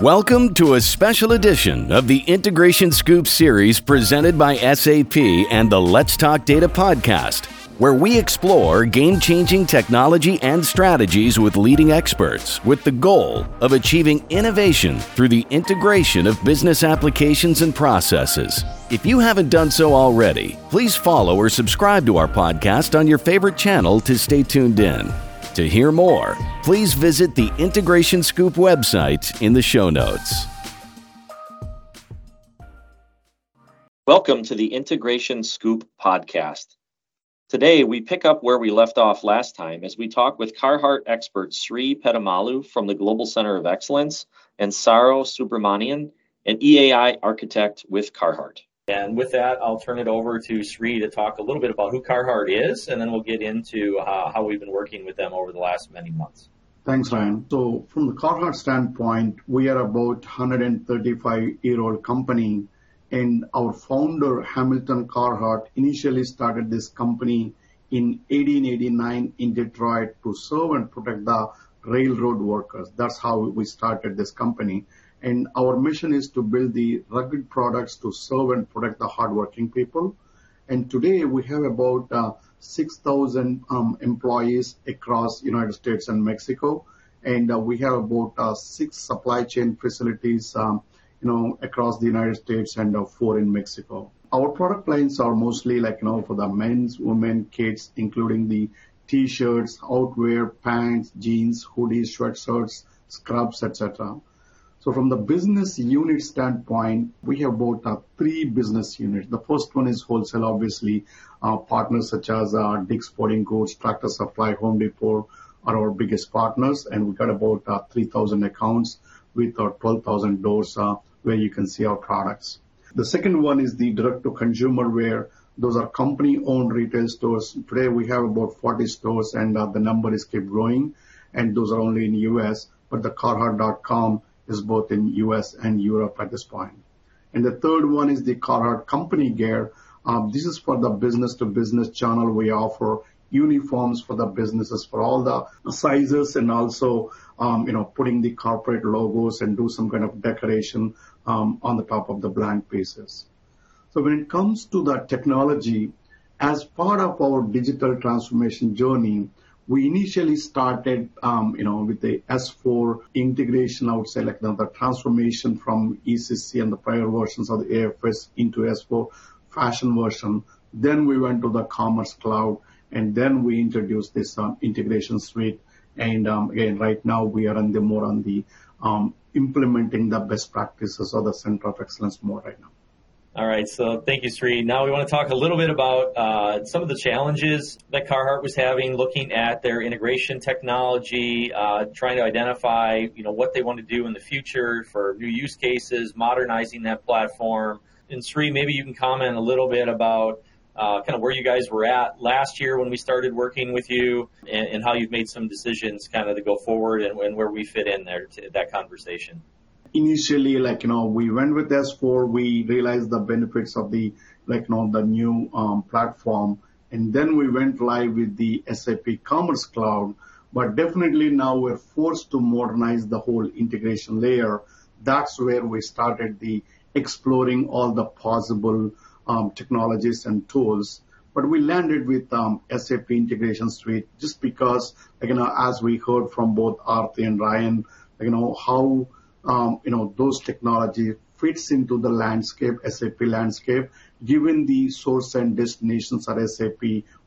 Welcome to a special edition of the Integration Scoop series presented by SAP and the Let's Talk Data podcast, where we explore game changing technology and strategies with leading experts with the goal of achieving innovation through the integration of business applications and processes. If you haven't done so already, please follow or subscribe to our podcast on your favorite channel to stay tuned in. To hear more, please visit the Integration Scoop website in the show notes. Welcome to the Integration Scoop podcast. Today, we pick up where we left off last time as we talk with Carhartt expert Sri Pedamallu from the Global Center of Excellence and Saro Subramanian, an EAI architect with Carhartt. And with that, I'll turn it over to Sri to talk a little bit about who Carhartt is, and then we'll get into uh, how we've been working with them over the last many months. Thanks, Ryan. So from the Carhartt standpoint, we are about 135-year-old company, and our founder, Hamilton Carhartt, initially started this company in 1889 in Detroit to serve and protect the railroad workers. That's how we started this company and our mission is to build the rugged products to serve and protect the hardworking people. And today we have about uh, 6,000 um, employees across United States and Mexico, and uh, we have about uh, six supply chain facilities, um, you know, across the United States and uh, four in Mexico. Our product lines are mostly like you know for the men's, women, kids, including the t-shirts, outwear, pants, jeans, hoodies, sweatshirts, scrubs, etc. So from the business unit standpoint, we have about uh, three business units. The first one is wholesale, obviously. Uh, partners such as uh, Dick's Sporting Goods, Tractor Supply, Home Depot are our biggest partners, and we got about 3,000 accounts with our 12,000 doors where you can see our products. The second one is the direct to consumer, where those are company-owned retail stores. Today, we have about 40 stores, and the number is keep growing, and those are only in U.S., but the Carhartt.com is both in U.S. and Europe at this point. And the third one is the Carhartt Company Gear. Um, this is for the business-to-business channel. We offer uniforms for the businesses for all the sizes and also, um, you know, putting the corporate logos and do some kind of decoration um, on the top of the blank pieces. So when it comes to the technology, as part of our digital transformation journey, we initially started, um, you know, with the S4 integration, I would say, like the, transformation from ECC and the prior versions of the AFS into S4 fashion version. Then we went to the Commerce Cloud, and then we introduced this um, integration suite. And um, again, right now we are on the more on the um, implementing the best practices or the center of excellence more right now. All right, so thank you, Sri. Now we want to talk a little bit about uh, some of the challenges that Carhartt was having, looking at their integration technology, uh, trying to identify, you know, what they want to do in the future for new use cases, modernizing that platform. And Sri, maybe you can comment a little bit about uh, kind of where you guys were at last year when we started working with you, and, and how you've made some decisions kind of to go forward, and, and where we fit in there to that conversation initially, like, you know, we went with S4, we realized the benefits of the, like, you know, the new um, platform, and then we went live with the SAP Commerce Cloud. But definitely now we're forced to modernize the whole integration layer. That's where we started the exploring all the possible um, technologies and tools. But we landed with um, SAP Integration Suite just because, like, you know, as we heard from both Arti and Ryan, like, you know, how you know, those technology fits into the landscape, SAP landscape. Given the source and destinations are SAP,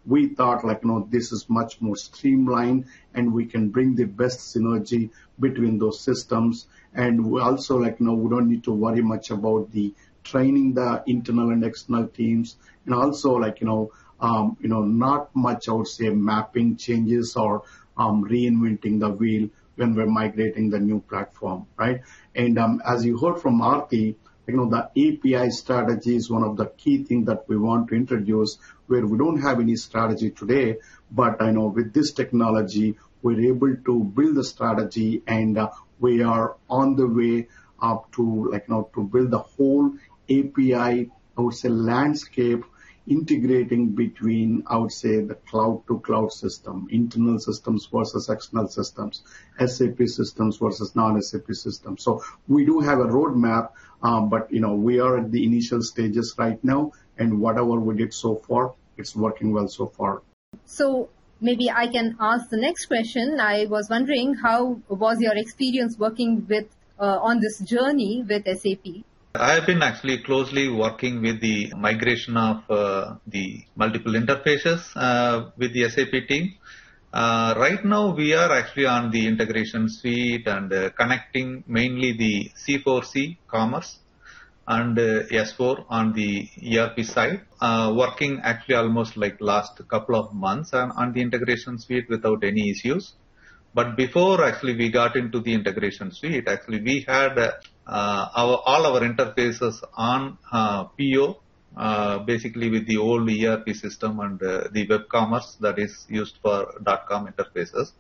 we thought like, you know, this is much more streamlined and we can bring the best synergy between those systems. And we also like, you know, we don't need to worry much about the training the internal and external teams. And also like, you know, um, you know, not much, I would say, mapping changes or um, reinventing the wheel when we're migrating the new platform, right? And um, as you heard from Arti, you know, the API strategy is one of the key things that we want to introduce where we don't have any strategy today, but I know with this technology, we're able to build the strategy and uh, we are on the way up to like, know, to build the whole API, I would say landscape integrating between, I would say, the cloud to cloud system, internal systems versus external systems, SAP systems versus non-SAP systems. So we do have a roadmap, um, but you know we are at the initial stages right now, and whatever we did so far, it's working well so far. So maybe I can ask the next question. I was wondering how was your experience working with uh, on this journey with SAP? I have been actually closely working with the migration of uh, the multiple interfaces uh, with the SAP team. Uh, right now, we are actually on the integration suite and uh, connecting mainly the C4C commerce and uh, S4 on the ERP side, uh, working actually almost like last couple of months on, on the integration suite without any issues. But before actually we got into the integration suite, actually we had our, all our interfaces on uh, PO, uh, basically with the old ERP system and uh, the web commerce that is used for dot .com interfaces.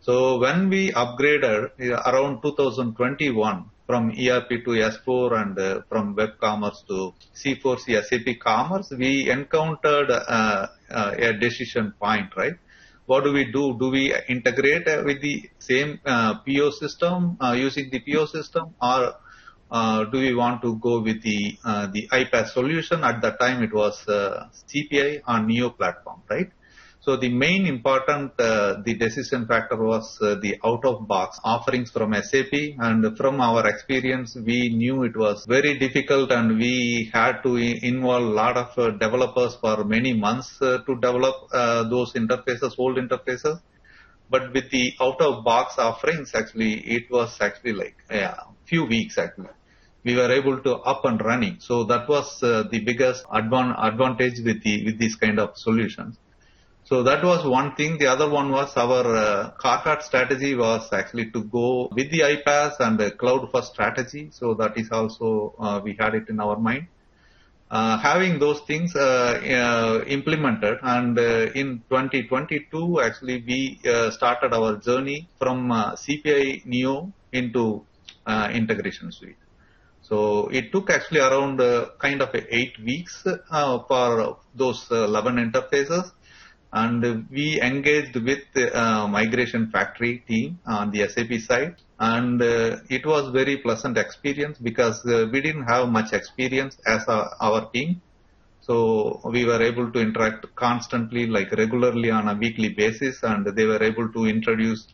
So when we upgraded around 2021 from ERP to S4 and uh, from web commerce to C4C SAP commerce, we encountered uh, uh, a decision point, right? What do we do? Do we integrate uh, with the same uh, PO system uh, using the PO system or do we want to go with the the iPaaS solution? At that time, it was CPI on Neo platform, right? So the main important uh, the decision factor was uh, the out of box offerings from SAP and from our experience we knew it was very difficult and we had to involve a lot of uh, developers for many months uh, to develop uh, those interfaces old interfaces. But with the out of box offerings actually it was actually like yeah few weeks actually. We were able to up and running. So that was uh, the biggest advan- advantage with the with these kind of solutions so that was one thing. The other one was our uh, Carhartt strategy was actually to go with the iPaaS and the cloud first strategy. So that is also, uh, we had it in our mind. Uh, having those things uh, uh, implemented and uh, in 2022 actually we started our journey from CPI Neo into integration suite. So it took actually around kind of eight weeks for those 11 interfaces and we engaged with uh, migration factory team on the SAP side. And uh, it was very pleasant experience because uh, we didn't have much experience as a, our team. So we were able to interact constantly like regularly on a weekly basis. And they were able to introduce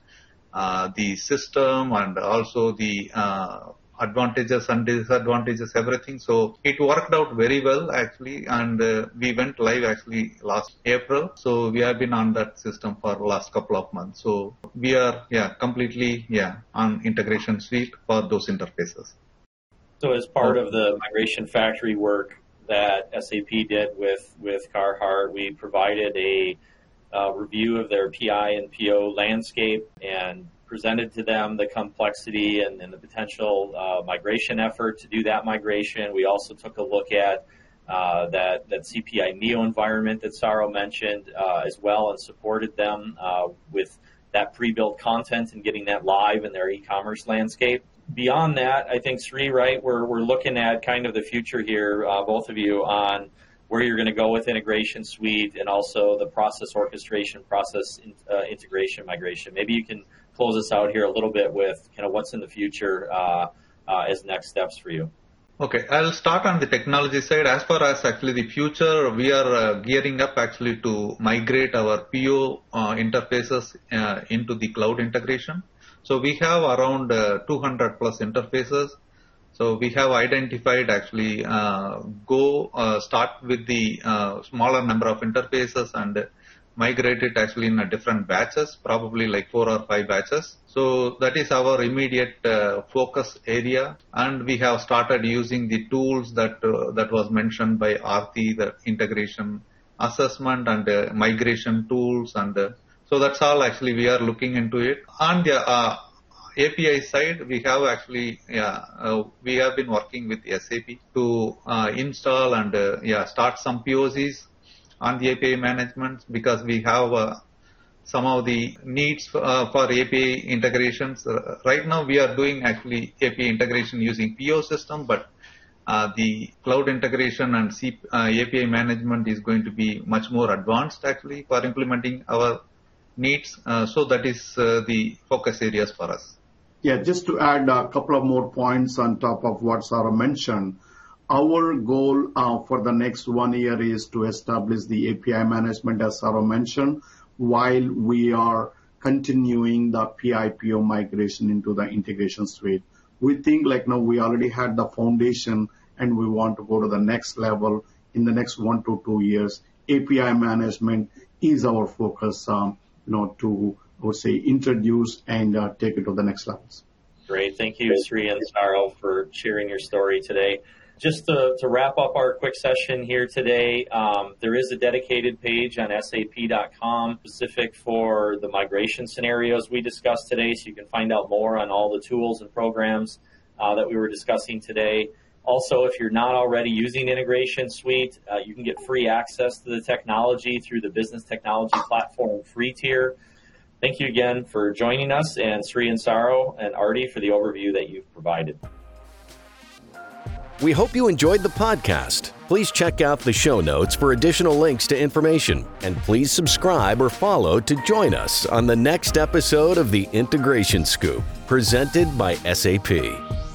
uh, the system and also the uh, advantages and disadvantages, everything. So it worked out very well actually, and uh, we went live actually last April. So we have been on that system for last couple of months. So we are yeah completely yeah on integration suite for those interfaces. So as part of the migration factory work that SAP did with with Carhartt, we provided a uh, review of their PI and PO landscape and presented to them the complexity and, and the potential uh, migration effort to do that migration. We also took a look at uh, that, that CPI Neo environment that Saro mentioned uh, as well and supported them uh, with that pre-built content and getting that live in their e-commerce landscape. Beyond that, I think Sri, right, we're, we're looking at kind of the future here, uh, both of you, on where you're going to go with integration suite and also the process orchestration, process in, uh, integration migration. Maybe you can close us out here a little bit with kind of what's in the future uh, uh, as next steps for you. Okay, I'll start on the technology side. As far as actually the future, we are uh, gearing up actually to migrate our PO uh, interfaces uh, into the cloud integration. So we have around uh, 200 plus interfaces. So we have identified actually go start with the smaller number of interfaces and migrate it actually in a different batches, probably like four or five batches. So that is our immediate uh, focus area, and we have started using the tools that uh, that was mentioned by Arti, the integration assessment and uh, migration tools, and uh, so that's all actually we are looking into it. On the uh, API side, we have actually, yeah, uh, we have been working with SAP to uh, install and uh, yeah, start some POCs on the API management because we have uh, some of the needs uh, for API integrations. Uh, right now we are doing actually API integration using PO system, but uh, the cloud integration and C, uh, API management is going to be much more advanced actually for implementing our needs. Uh, so that is the focus areas for us. Yeah, just to add a couple of more points on top of what Sarah mentioned. Our goal uh, for the next one year is to establish the API management, as Sarah mentioned, while we are continuing the PIPO migration into the integration suite. We think like now we already had the foundation and we want to go to the next level in the next one to two years. API management is our focus, um, you know, to, I would say, introduce and uh, take it to the next levels. Great. Thank you, Sri and Saro, for sharing your story today. Just to, to wrap up our quick session here today, um, there is a dedicated page on sap.com specific for the migration scenarios we discussed today, so you can find out more on all the tools and programs uh, that we were discussing today. Also, if you're not already using Integration Suite, uh, you can get free access to the technology through the Business Technology Platform free tier. Thank you again for joining us, and Sri and Saro and Arti for the overview that you've provided. We hope you enjoyed the podcast. Please check out the show notes for additional links to information, and please subscribe or follow to join us on the next episode of the Integration Scoop, presented by SAP.